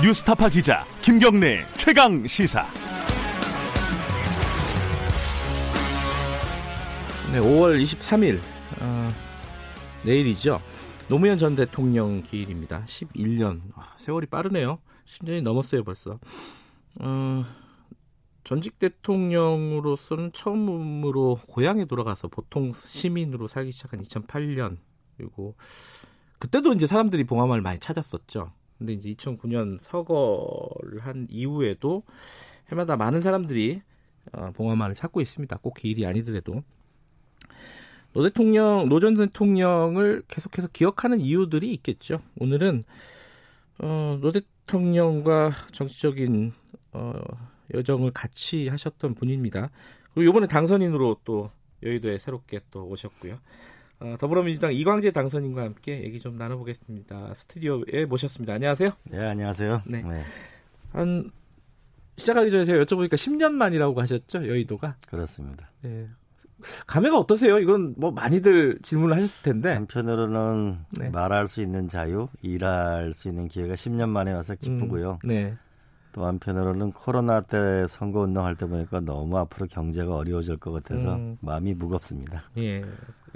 뉴스타파 기자 김경래 최강 시사. 네, 5월 23일 어, 내일이죠. 노무현 전 대통령 기일입니다. 11년 아, 세월이 빠르네요. 10년이 넘었어요 벌써. 어, 전직 대통령으로서는 처음으로 고향에 돌아가서 보통 시민으로 살기 시작한 2008년 그리고 그때도 이제 사람들이 봉화마을 많이 찾았었죠. 근데 이제 2009년 서거를 한 이후에도 해마다 많은 사람들이 어, 봉화마을을 찾고 있습니다. 꼭 기일이 아니더라도 노 대통령, 노 전 대통령을 계속해서 기억하는 이유들이 있겠죠. 오늘은 어, 노 대통령과 정치적인 어, 여정을 같이 하셨던 분입니다. 그리고 이번에 당선인으로 또 여의도에 새롭게 또 오셨고요. 어, 더불어민주당 이광재 당선인과 함께 얘기 좀 나눠보겠습니다. 스튜디오에 모셨습니다. 안녕하세요. 네, 안녕하세요. 네. 네. 한 시작하기 전에 제가 여쭤보니까 10년 만이라고 하셨죠, 여의도가? 그렇습니다. 네. 감회가 어떠세요? 이건 뭐 많이들 질문을 하셨을 텐데. 한편으로는 네. 말할 수 있는 자유, 일할 수 있는 기회가 10년 만에 와서 기쁘고요. 음, 네. 또 한편으로는 코로나 때 선거 운동할 때 보니까 너무 앞으로 경제가 어려워질 것 같아서 음. 마음이 무겁습니다. 예,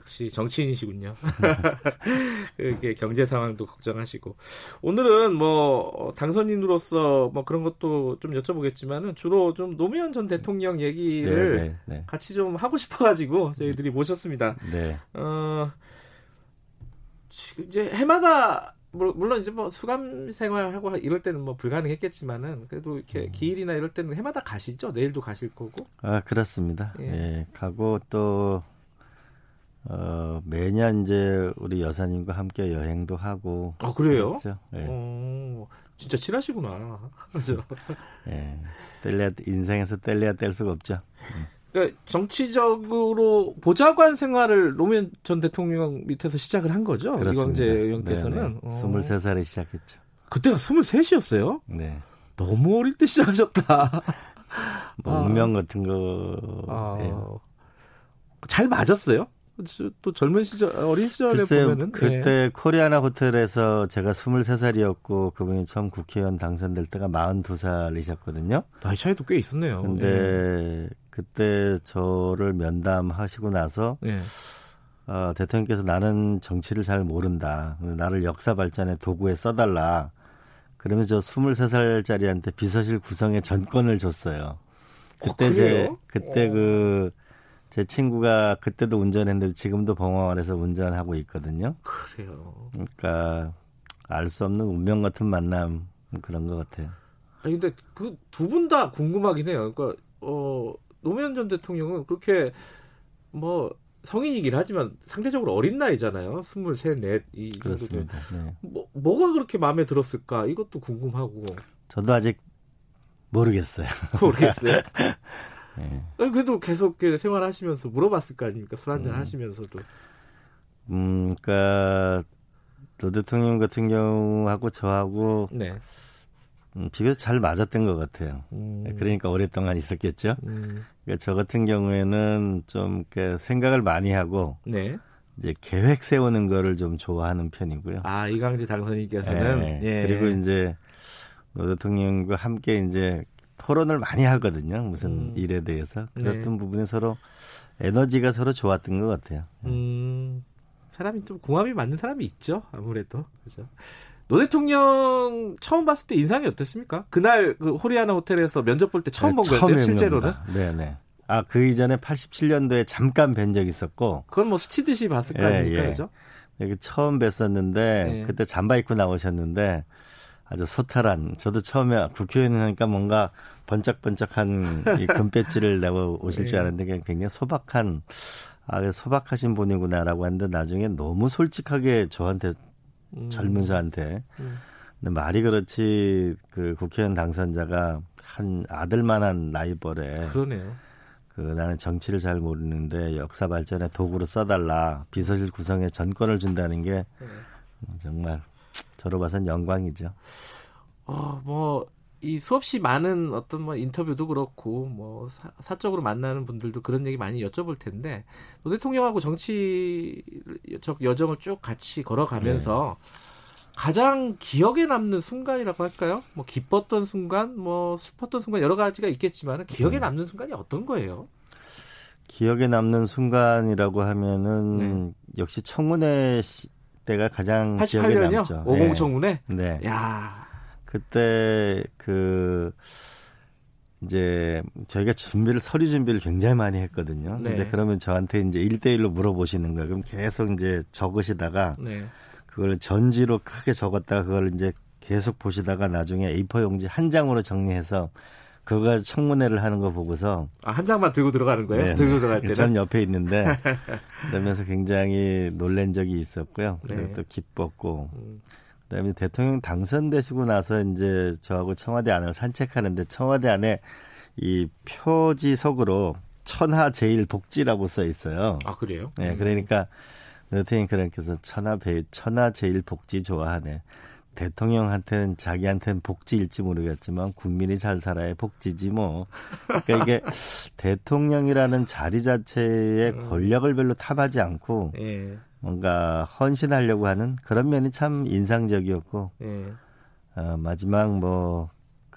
역시 정치인이시군요. 이게 경제 상황도 걱정하시고 오늘은 뭐 당선인으로서 뭐 그런 것도 좀 여쭤보겠지만은 주로 좀 노무현 전 대통령 얘기를 네, 네, 네. 같이 좀 하고 싶어가지고 저희들이 모셨습니다. 네. 어, 이제 해마다 물론 이제 뭐 수감 생활하고 이럴 때는 뭐 불가능했겠지만은 그래도 이렇게 음. 기일이나 이럴 때는 해마다 가시죠. 내일도 가실 거고. 아 그렇습니다. 예, 예 가고 또 어, 매년 이제 우리 여사님과 함께 여행도 하고. 아 그래요? 그렇죠. 예. 어, 진짜 친하시구나. 그죠? 예. 뗄래야 인생에서 뗄래야 뗄 수가 없죠. 음. 그러니까 정치적으로 보좌관 생활을 노무현 전 대통령 밑에서 시작을 한 거죠. 그렇습니다. 이광재 의원께서는. 어. 23살에 시작했죠. 그때가 23이었어요? 네. 너무 어릴 때 시작하셨다. 뭐 아. 운명 같은 거. 아. 네. 잘 맞았어요? 또 젊은 시절 어린 시절에 보면은 그때 예. 코리아나 호텔에서 제가 23살이었고 그분이 처음 국회의원 당선될 때가 42살이셨거든요. 나이 차이도 꽤 있었네요. 근데 예. 그때 저를 면담하시고 나서 예. 어, 대통령께서 나는 정치를 잘 모른다. 나를 역사 발전의 도구에 써달라. 그러면서 23살짜리한테 비서실 구성의 전권을 줬어요. 그때 어, 제 그때 어. 그제 친구가 그때도 운전했는데 지금도 봉화원에서 운전하고 있거든요. 그래요. 그러니까 알 수 없는 운명 같은 만남 그런 것 같아요. 아니 근데 그 두 분 다 궁금하긴 해요. 그러니까 어 노무현 전 대통령은 그렇게 뭐 성인이긴 하지만 상대적으로 어린 나이잖아요. 스물셋, 넷, 이 정도도. 네. 뭐, 뭐가 그렇게 마음에 들었을까? 이것도 궁금하고. 저도 아직 모르겠어요. 모르겠어요? 네. 그래도 계속 생활하시면서 물어봤을 거 아닙니까? 술 한잔 음. 하시면서도. 음, 그니까, 도 대통령 같은 경우하고 저하고. 네. 음, 비교적 잘 맞았던 것 같아요. 음. 그러니까 오랫동안 있었겠죠. 음. 그러니까 저 같은 경우에는 좀 생각을 많이 하고 네. 이제 계획 세우는 거를 좀 좋아하는 편이고요. 아 이광재 당선인께서는 네. 예. 그리고 이제 노 대통령과 함께 이제 토론을 많이 하거든요. 무슨 음. 일에 대해서 그랬던 네. 부분에 서로 에너지가 서로 좋았던 것 같아요. 음, 사람이 좀 궁합이 맞는 사람이 있죠. 아무래도 그죠. 노 대통령 처음 봤을 때 인상이 어땠습니까? 그날 그 코리아나 호텔에서 면접 볼 때 처음 네, 본 거였어요, 실제로는? 네 네. 아, 그 이전에 87년도에 잠깐 뵌 적이 있었고. 그건 뭐 스치듯이 봤을 거 아닙니까, 예, 예. 그죠? 여기 처음 뵀었는데, 예. 그때 잠바 입고 나오셨는데, 아주 소탈한 저도 처음에 국회의원 하니까 뭔가 번쩍번쩍한 이 금배지를 내고 오실 줄 네. 알았는데 그냥 굉장히 소박한 아 소박하신 분이구나라고 했는데 나중에 너무 솔직하게 저한테 음. 젊은 저한테 음. 근데 말이 그렇지 그 국회의원 당선자가 한 아들만한 나이벌에 그러네요. 그 나는 정치를 잘 모르는데 역사 발전에 도구로 써달라 비서실 구성에 전권을 준다는 게 네. 정말 저로 봐선 영광이죠. 어, 뭐, 이 수없이 많은 어떤 뭐 인터뷰도 그렇고, 뭐, 사, 사적으로 만나는 분들도 그런 얘기 많이 여쭤볼 텐데, 노 대통령하고 정치 적 여정을 쭉 같이 걸어가면서 네. 가장 기억에 남는 순간이라고 할까요? 뭐 기뻤던 순간, 뭐 슬펐던 순간 여러 가지가 있겠지만 기억에 네. 남는 순간이 어떤 거예요? 기억에 남는 순간이라고 하면은 네. 역시 청문회 때가 가장 88년이요? 기억에 남죠. 50 네. 청문회? 네. 야. 그때 그 이제 저희가 준비를 서류 준비를 굉장히 많이 했거든요. 네. 근데 그러면 저한테 이제 1대1로 물어보시는 거예요. 그럼 계속 이제 적으시다가 네. 그걸 전지로 크게 적었다가 그걸 이제 계속 보시다가 나중에 A4 용지 한 장으로 정리해서 그거 청문회를 하는 거 보고서 아, 한 장만 들고 들어가는 거예요? 네, 들고 들어갈 때는 전 옆에 있는데 그러면서 굉장히 놀란 적이 있었고요. 네. 그리고 또 기뻤고 음. 그다음에 대통령 당선되시고 나서 이제 저하고 청와대 안을 산책하는데 청와대 안에 이 표지석으로 천하 제일 복지라고 써 있어요. 아 그래요? 네, 그러니까 대통령 그렇게해서 천하 배 천하 제일 복지 좋아하네. 대통령한테는 자기한테는 복지일지 모르겠지만 국민이 잘 살아야 복지지 뭐. 그러니까 이게 대통령이라는 자리 자체의 음. 권력을 별로 탑하지 않고 예. 뭔가 헌신하려고 하는 그런 면이 참 인상적이었고 예. 어, 마지막 뭐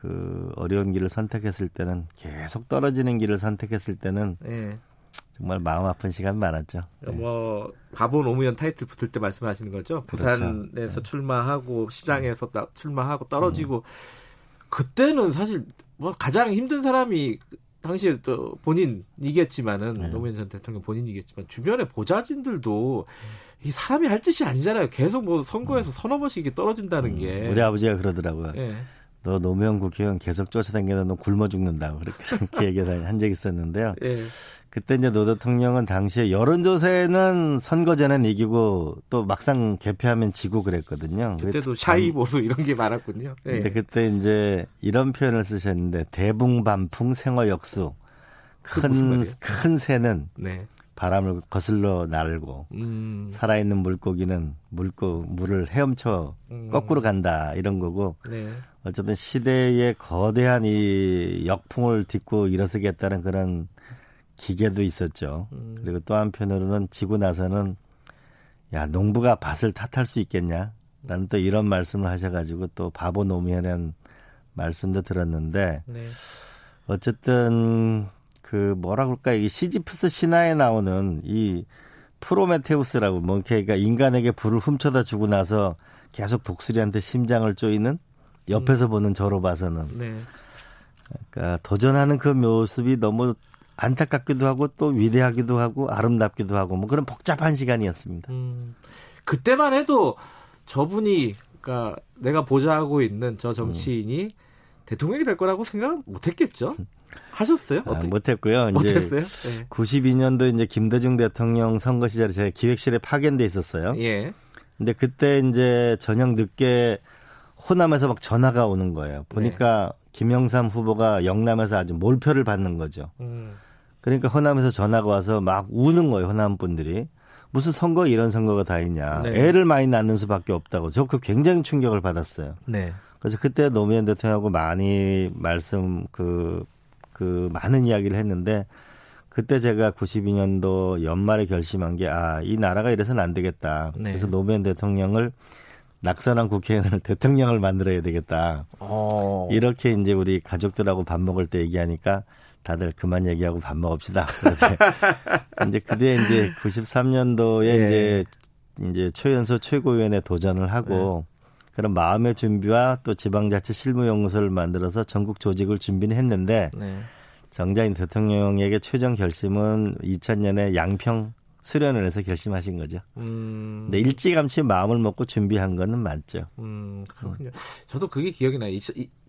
그 어려운 길을 선택했을 때는 계속 떨어지는 길을 선택했을 때는 예. 정말 마음 아픈 시간 많았죠. 네. 뭐 바보 노무현 타이틀 붙을 때 말씀하시는 거죠. 그렇죠. 부산에서 그렇죠. 출마하고 시장에서 네. 출마하고 떨어지고 음. 그때는 사실 뭐 가장 힘든 사람이 당시에 또 본인이겠지만은 네. 노무현 전 대통령 본인이겠지만 주변의 보좌진들도 이 사람이 할 짓이 아니잖아요. 계속 뭐 선거에서 음. 서너 번씩 떨어진다는 음. 게 우리 아버지가 그러더라고요. 네. 너 노무현 국회의원 계속 쫓아다니다 너 굶어 죽는다고 그렇게, 그렇게 얘기한 적이 있었는데요. 네. 그때 이제 노 대통령은 당시에 여론조사에는 선거 전엔 이기고 또 막상 개표하면 지고 그랬거든요. 그때도 shy 보수 이런 게 많았군요. 네. 근데 그때 이제 이런 표현을 쓰셨는데 대붕 반풍 생어 역수 큰 큰 새는 네. 바람을 거슬러 날고 음. 살아있는 물고기는 물고 물을 헤엄쳐 음. 거꾸로 간다 이런 거고 네. 어쨌든 시대의 거대한 이 역풍을 딛고 일어서겠다는 그런 기계도 있었죠. 음. 그리고 또 한편으로는 지고 나서는 야 농부가 밭을 탓할 수 있겠냐? 라는 또 이런 말씀을 하셔가지고 또 바보 노무현이라는 말씀도 들었는데 네. 어쨌든 그 뭐라 그럴까 이 시지프스 신화에 나오는 이 프로메테우스라고 뭐 그러니까 인간에게 불을 훔쳐다 주고 나서 계속 독수리한테 심장을 쪼이는 옆에서 음. 보는 저로 봐서는 네. 그러니까 도전하는 그 모습이 너무 안타깝기도 하고 또 위대하기도 하고 아름답기도 하고 뭐 그런 복잡한 시간이었습니다. 음, 그때만 해도 저분이 그러니까 내가 보좌하고 있는 저 정치인이 음. 대통령이 될 거라고 생각 못했겠죠. 하셨어요? 아, 못했고요. 못했어요? 네. 92년도 이제 김대중 대통령 선거 시절에 제가 기획실에 파견돼 있었어요. 예. 근데 그때 이제 저녁 늦게 호남에서 막 전화가 오는 거예요. 보니까 네. 김영삼 후보가 영남에서 아주 몰표를 받는 거죠. 음. 그러니까 호남에서 전화가 와서 막 우는 거예요, 호남 분들이. 무슨 선거 이런 선거가 다 있냐. 네. 애를 많이 낳는 수밖에 없다고. 저 그 굉장히 충격을 받았어요. 네. 그래서 그때 노무현 대통령하고 많이 말씀 그, 그 많은 이야기를 했는데 그때 제가 92년도 연말에 결심한 게 아, 이 나라가 이래서는 안 되겠다. 네. 그래서 노무현 대통령을 낙선한 국회의원을 대통령을 만들어야 되겠다. 오. 어. 이렇게 이제 우리 가족들하고 밥 먹을 때 얘기하니까 다들 그만 얘기하고 밥 먹읍시다. 이제 그때 이제 93년도에 네. 이제 이제 최연소 최고위원회 도전을 하고 네. 그런 마음의 준비와 또 지방자치 실무연구소를 만들어서 전국 조직을 준비는 했는데 네. 정작 대통령에게 최종 결심은 2000년에 양평 수련을 해서 결심하신 거죠. 음. 근데 일찌감치 마음을 먹고 준비한 거는 맞죠. 음, 그렇군요. 저도 그게 기억이 나요.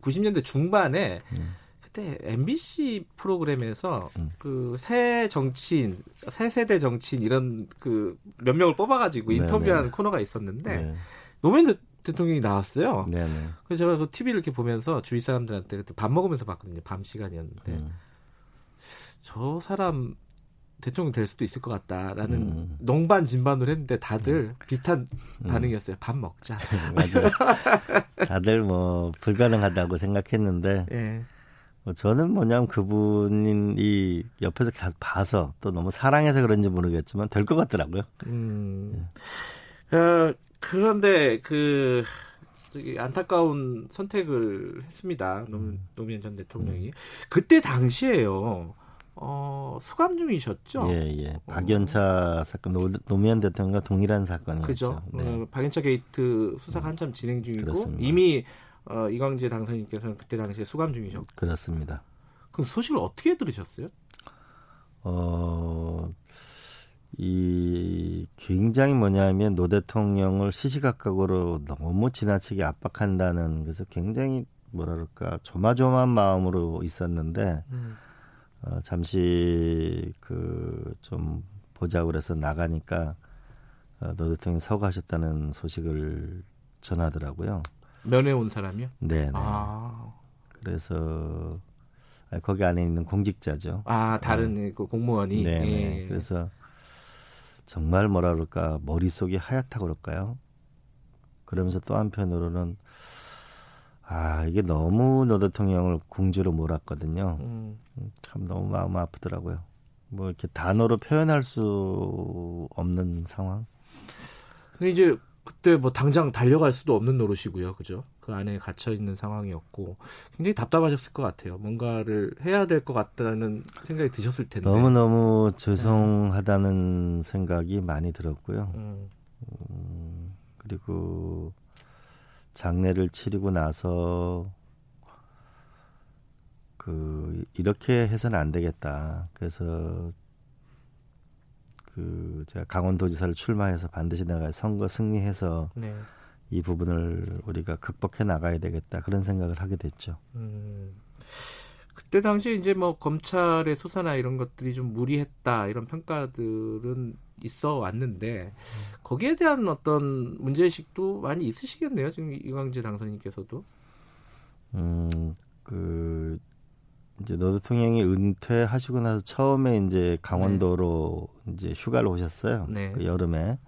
90년대 중반에 음. 그때 MBC 프로그램에서 음. 그새 정치인, 새 세대 정치인 이런 그 몇 명을 뽑아가지고 네, 인터뷰하는 네네. 코너가 있었는데 네. 노무현 대통령이 나왔어요. 네네. 네. 그래서 제가 그 TV를 이렇게 보면서 주위 사람들한테 그때 밥 먹으면서 봤거든요. 밤 시간이었는데 음. 저 사람 대통령 될 수도 있을 것 같다라는 음. 농반 진반을 했는데 다들 음. 비슷한 음. 반응이었어요. 밥 먹자. 맞아요. 다들 뭐 불가능하다고 생각했는데 예. 뭐 저는 뭐냐면 그분이 옆에서 봐서 또 너무 사랑해서 그런지 모르겠지만 될 것 같더라고요. 음. 예. 어, 그런데 그 안타까운 선택을 했습니다. 노무현, 노무현 전 대통령이 그때 당시에요. 어, 수감 중이셨죠? 예, 예. 박연차 어. 사건, 노, 노무현 대통령과 동일한 사건이었죠. 그죠. 네. 어, 박연차 게이트 수사가 한참 진행 중이고 그렇습니다. 이미 어, 이광재 당선인께서는 그때 당시에 수감 중이셨고. 그렇습니다. 그럼 소식을 어떻게 들으셨어요? 어, 이 굉장히 뭐냐면 노 대통령을 시시각각으로 너무 지나치게 압박한다는 그래서 굉장히 뭐랄까 조마조마한 마음으로 있었는데 음. 어, 잠시 그 좀 보자고 그래서 나가니까 어, 노 대통령이 서거하셨다는 소식을 전하더라고요. 면회 온 사람이요? 네. 아. 그래서 거기 안에 있는 공직자죠. 아 다른 네. 그 공무원이. 네. 네. 예. 그래서 정말 뭐라 그럴까 머릿속이 하얗다 그럴까요? 그러면서 또 한편으로는 아 이게 너무 노 대통령을 궁지로 몰았거든요. 음. 참 너무 마음 아프더라고요. 뭐 이렇게 단어로 표현할 수 없는 상황. 근데 이제 그때 뭐 당장 달려갈 수도 없는 노릇이고요, 그죠? 그 안에 갇혀 있는 상황이었고 굉장히 답답하셨을 것 같아요. 뭔가를 해야 될 것 같다는 생각이 드셨을 텐데 너무 너무 죄송하다는 네. 생각이 많이 들었고요. 음. 음, 그리고 장례를 치르고 나서 그 이렇게 해서는 안 되겠다. 그래서 그 제가 강원도지사를 출마해서 반드시 내가 선거 승리해서 네. 이 부분을 우리가 극복해 나가야 되겠다 그런 생각을 하게 됐죠. 음, 그때 당시 이제 뭐 검찰의 수사나 이런 것들이 좀 무리했다 이런 평가들은 있어 왔는데 거기에 대한 어떤 문제의식도 많이 있으시겠네요. 지금 이광재 당선인께서도. 음, 그 이제 노 대통령이 은퇴하시고 나서 처음에 이제 강원도로 네. 이제 휴가를 오셨어요. 네. 그 여름에.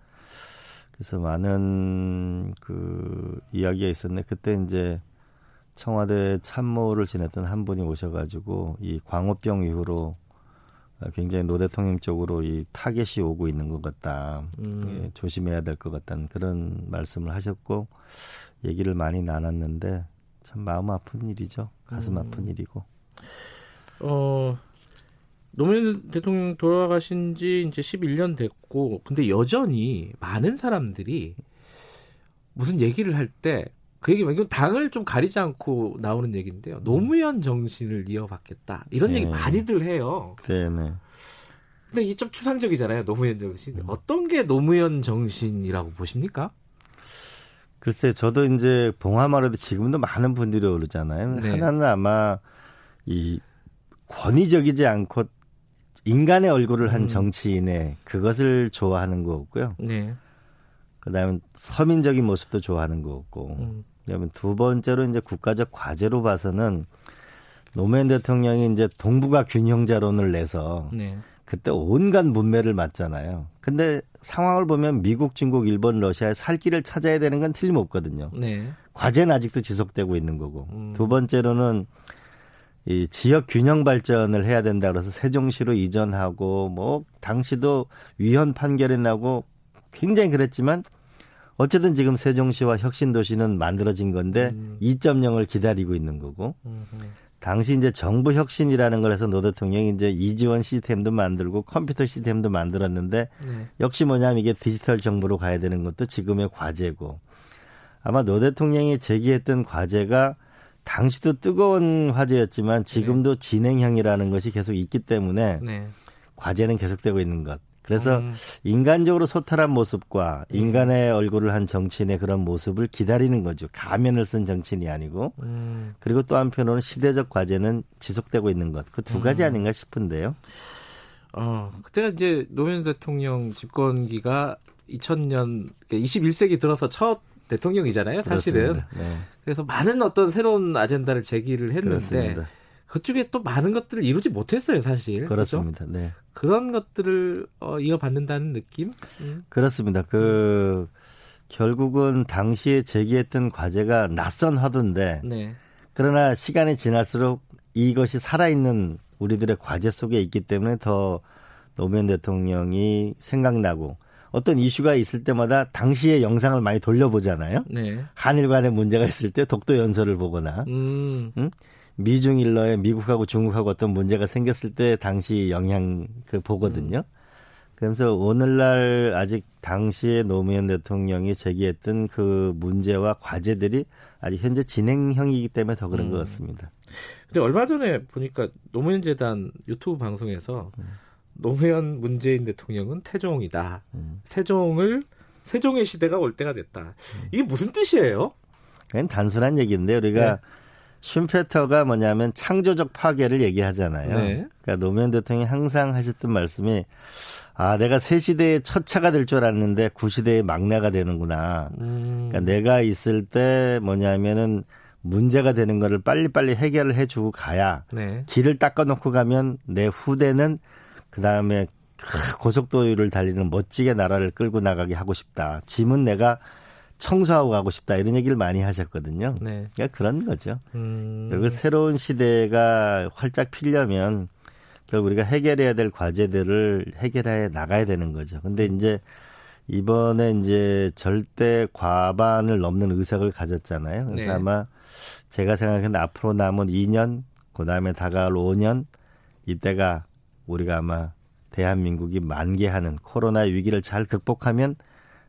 그래서 많은 그 이야기가 있었는데 그때 이제 청와대 참모를 지냈던 한 분이 오셔가지고 이 광우병 이후로 굉장히 노 대통령 쪽으로 이 타겟이 오고 있는 것 같다. 음. 예, 조심해야 될 것 같다는 그런 말씀을 하셨고 얘기를 많이 나눴는데 참 마음 아픈 일이죠. 가슴 음. 아픈 일이고. 어 노무현 대통령 돌아가신 지 이제 11년 됐고, 근데 여전히 많은 사람들이 무슨 얘기를 할 때, 그 얘기, 이건 당을 좀 가리지 않고 나오는 얘기인데요. 노무현 정신을 이어받겠다. 이런 네. 얘기 많이들 해요. 네 네. 근데 이게 좀 추상적이잖아요. 노무현 정신. 음. 어떤 게 노무현 정신이라고 보십니까? 글쎄, 저도 이제 봉화마을에도 지금도 많은 분들이 오르잖아요. 네. 하나는 아마 이 권위적이지 않고 인간의 얼굴을 한 음. 정치인의 그것을 좋아하는 거고요. 네. 그다음에 서민적인 모습도 좋아하는 거고. 음. 그다음에 두 번째로 이제 국가적 과제로 봐서는 노무현 대통령이 이제 동북아 균형자론을 내서 네. 그때 온갖 문매를 맞잖아요. 근데 상황을 보면 미국, 중국, 일본, 러시아의 살 길을 찾아야 되는 건 틀림없거든요. 네. 과제는 아직도 지속되고 있는 거고. 음. 두 번째로는 이 지역 균형 발전을 해야 된다 그래서 세종시로 이전하고 뭐 당시도 위헌 판결이 나고 굉장히 그랬지만 어쨌든 지금 세종시와 혁신도시는 만들어진 건데 음. 2.0을 기다리고 있는 거고 음. 당시 이제 정부 혁신이라는 걸 해서 노 대통령이 이제 이지원 시스템도 만들고 컴퓨터 시스템도 만들었는데 네. 역시 뭐냐면 이게 디지털 정부로 가야 되는 것도 지금의 과제고 아마 노 대통령이 제기했던 과제가 당시도 뜨거운 화제였지만 지금도 네. 진행형이라는 것이 계속 있기 때문에 네. 과제는 계속되고 있는 것. 그래서 음. 인간적으로 소탈한 모습과 음. 인간의 얼굴을 한 정치인의 그런 모습을 기다리는 거죠. 가면을 쓴 정치인이 아니고. 음. 그리고 또 한편으로는 시대적 과제는 지속되고 있는 것. 그 두 가지 음. 아닌가 싶은데요. 어, 그때가 이제 노무현 대통령 집권기가 2000년 21세기 들어서 첫 대통령이잖아요, 사실은. 네. 그래서 많은 어떤 새로운 아젠다를 제기를 했는데 그렇습니다. 그쪽에 또 많은 것들을 이루지 못했어요, 사실. 그렇습니다. 그렇죠? 네. 그런 것들을 어, 이어받는다는 느낌? 음. 그렇습니다. 그 결국은 당시에 제기했던 과제가 낯선 화두인데 네. 그러나 시간이 지날수록 이것이 살아있는 우리들의 과제 속에 있기 때문에 더 노무현 대통령이 생각나고 어떤 이슈가 있을 때마다 당시의 영상을 많이 돌려보잖아요. 네. 한일 간의 문제가 있을 때 독도 연설을 보거나 음. 응? 미중 일러에 미국하고 중국하고 어떤 문제가 생겼을 때 당시 영향 그 보거든요. 그래서 오늘날 아직 당시에 노무현 대통령이 제기했던 그 문제와 과제들이 아직 현재 진행형이기 때문에 더 그런 음. 것 같습니다. 근데 얼마 전에 보니까 노무현 재단 유튜브 방송에서 노무현 문재인 대통령은 태종이다. 음. 세종을 세종의 시대가 올 때가 됐다. 이게 무슨 뜻이에요? 그냥 단순한 얘기인데 우리가 네. 슌페터가 뭐냐면 창조적 파괴를 얘기하잖아요. 네. 그러니까 노무현 대통령이 항상 하셨던 말씀이 아 내가 새 시대의 첫 차가 될 줄 알았는데 구 시대의 막내가 되는구나. 음. 그러니까 내가 있을 때 뭐냐면은 문제가 되는 거를 빨리빨리 해결을 해주고 가야 네. 길을 닦아놓고 가면 내 후대는 그 다음에 고속도로를 달리는 멋지게 나라를 끌고 나가게 하고 싶다. 짐은 내가 청소하고 가고 싶다. 이런 얘기를 많이 하셨거든요. 네. 그러니까 그런 거죠. 음. 그리고 새로운 시대가 활짝 피려면 결국 우리가 해결해야 될 과제들을 해결해 나가야 되는 거죠. 근데 이제 이번에 이제 절대 과반을 넘는 의석을 가졌잖아요. 그래서 네. 아마 제가 생각하는 앞으로 남은 2년, 그 다음에 다가올 5년, 이때가 우리가 아마 대한민국이 만개하는 코로나 위기를 잘 극복하면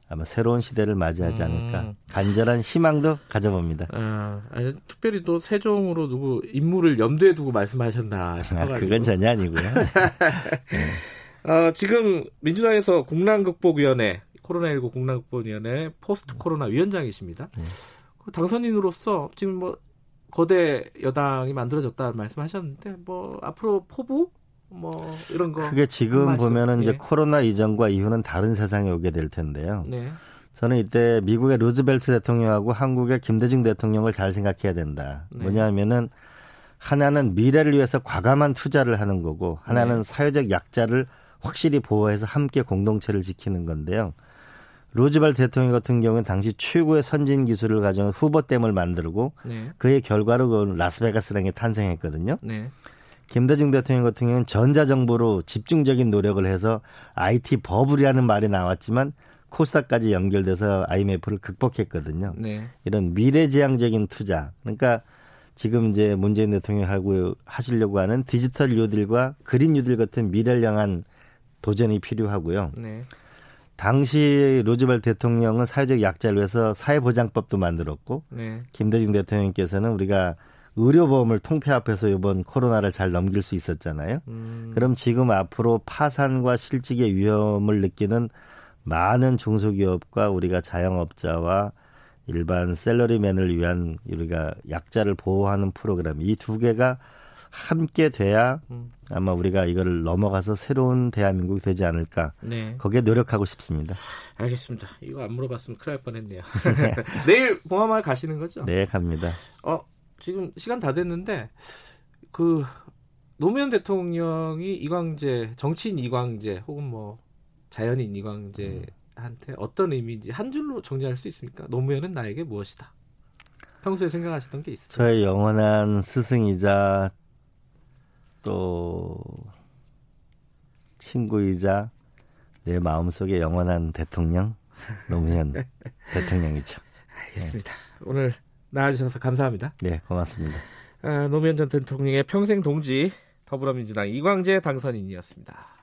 아마 새로운 시대를 맞이하지 않을까 음. 간절한 희망도 가져봅니다. 아, 아니, 특별히 또 세종으로 누구 인물을 염두에 두고 말씀하셨나 아, 싶어가지고. 그건 전혀 아니고요. 어, 지금 민주당에서 국난극복위원회 코로나19 국난극복위원회 포스트 코로나 위원장이십니다. 네. 그 당선인으로서 지금 뭐 거대 여당이 만들어졌다는 말씀하셨는데 뭐 앞으로 포부 뭐 이런 거 그게 지금 말씀, 보면은 이제 예. 코로나 이전과 이후는 다른 세상에 오게 될 텐데요. 네. 저는 이때 미국의 루즈벨트 대통령하고 한국의 김대중 대통령을 잘 생각해야 된다. 네. 뭐냐면은 하나는 미래를 위해서 과감한 투자를 하는 거고 하나는 네. 사회적 약자를 확실히 보호해서 함께 공동체를 지키는 건데요. 루즈벨트 대통령 같은 경우는 당시 최고의 선진 기술을 가져온 후보댐을 만들고 네. 그의 결과로 그 라스베가스랑이 탄생했거든요. 네. 김대중 대통령 같은 경우는 전자정부로 집중적인 노력을 해서 IT 버블이라는 말이 나왔지만 코스닥까지 연결돼서 IMF를 극복했거든요. 네. 이런 미래지향적인 투자. 그러니까 지금 이제 문재인 대통령이 하고 하시려고 하는 디지털 뉴딜과 그린 뉴딜 같은 미래를 향한 도전이 필요하고요. 네. 당시 루즈벨트 대통령은 사회적 약자를 위해서 사회보장법도 만들었고 네. 김대중 대통령께서는 우리가 의료보험을 통폐합해서 이번 코로나를 잘 넘길 수 있었잖아요. 음, 그럼 지금 앞으로 파산과 실직의 위험을 느끼는 많은 중소기업과 우리가 자영업자와 일반 셀러리맨을 위한 우리가 약자를 보호하는 프로그램 이 두 개가 함께 돼야 음. 아마 우리가 이거를 넘어가서 새로운 대한민국이 되지 않을까 네. 거기에 노력하고 싶습니다. 알겠습니다. 이거 안 물어봤으면 큰일 날 뻔했네요. 내일 봉화마을 가시는 거죠? 네, 갑니다. 어, 지금 시간 다 됐는데 그 노무현 대통령이 이광재 정치인 이광재 혹은 뭐 자연인 이광재한테 어떤 의미인지 한 줄로 정리할 수 있습니까? 노무현은 나에게 무엇이다. 평소에 생각하시던 게 있어요. 저의 영원한 스승이자 또 친구이자 내 마음속에 영원한 대통령 노무현 대통령이죠. 알겠습니다. 오늘 나와주셔서 감사합니다. 네, 고맙습니다. 아, 노무현 전 대통령의 평생 동지 더불어민주당 이광재 당선인이었습니다.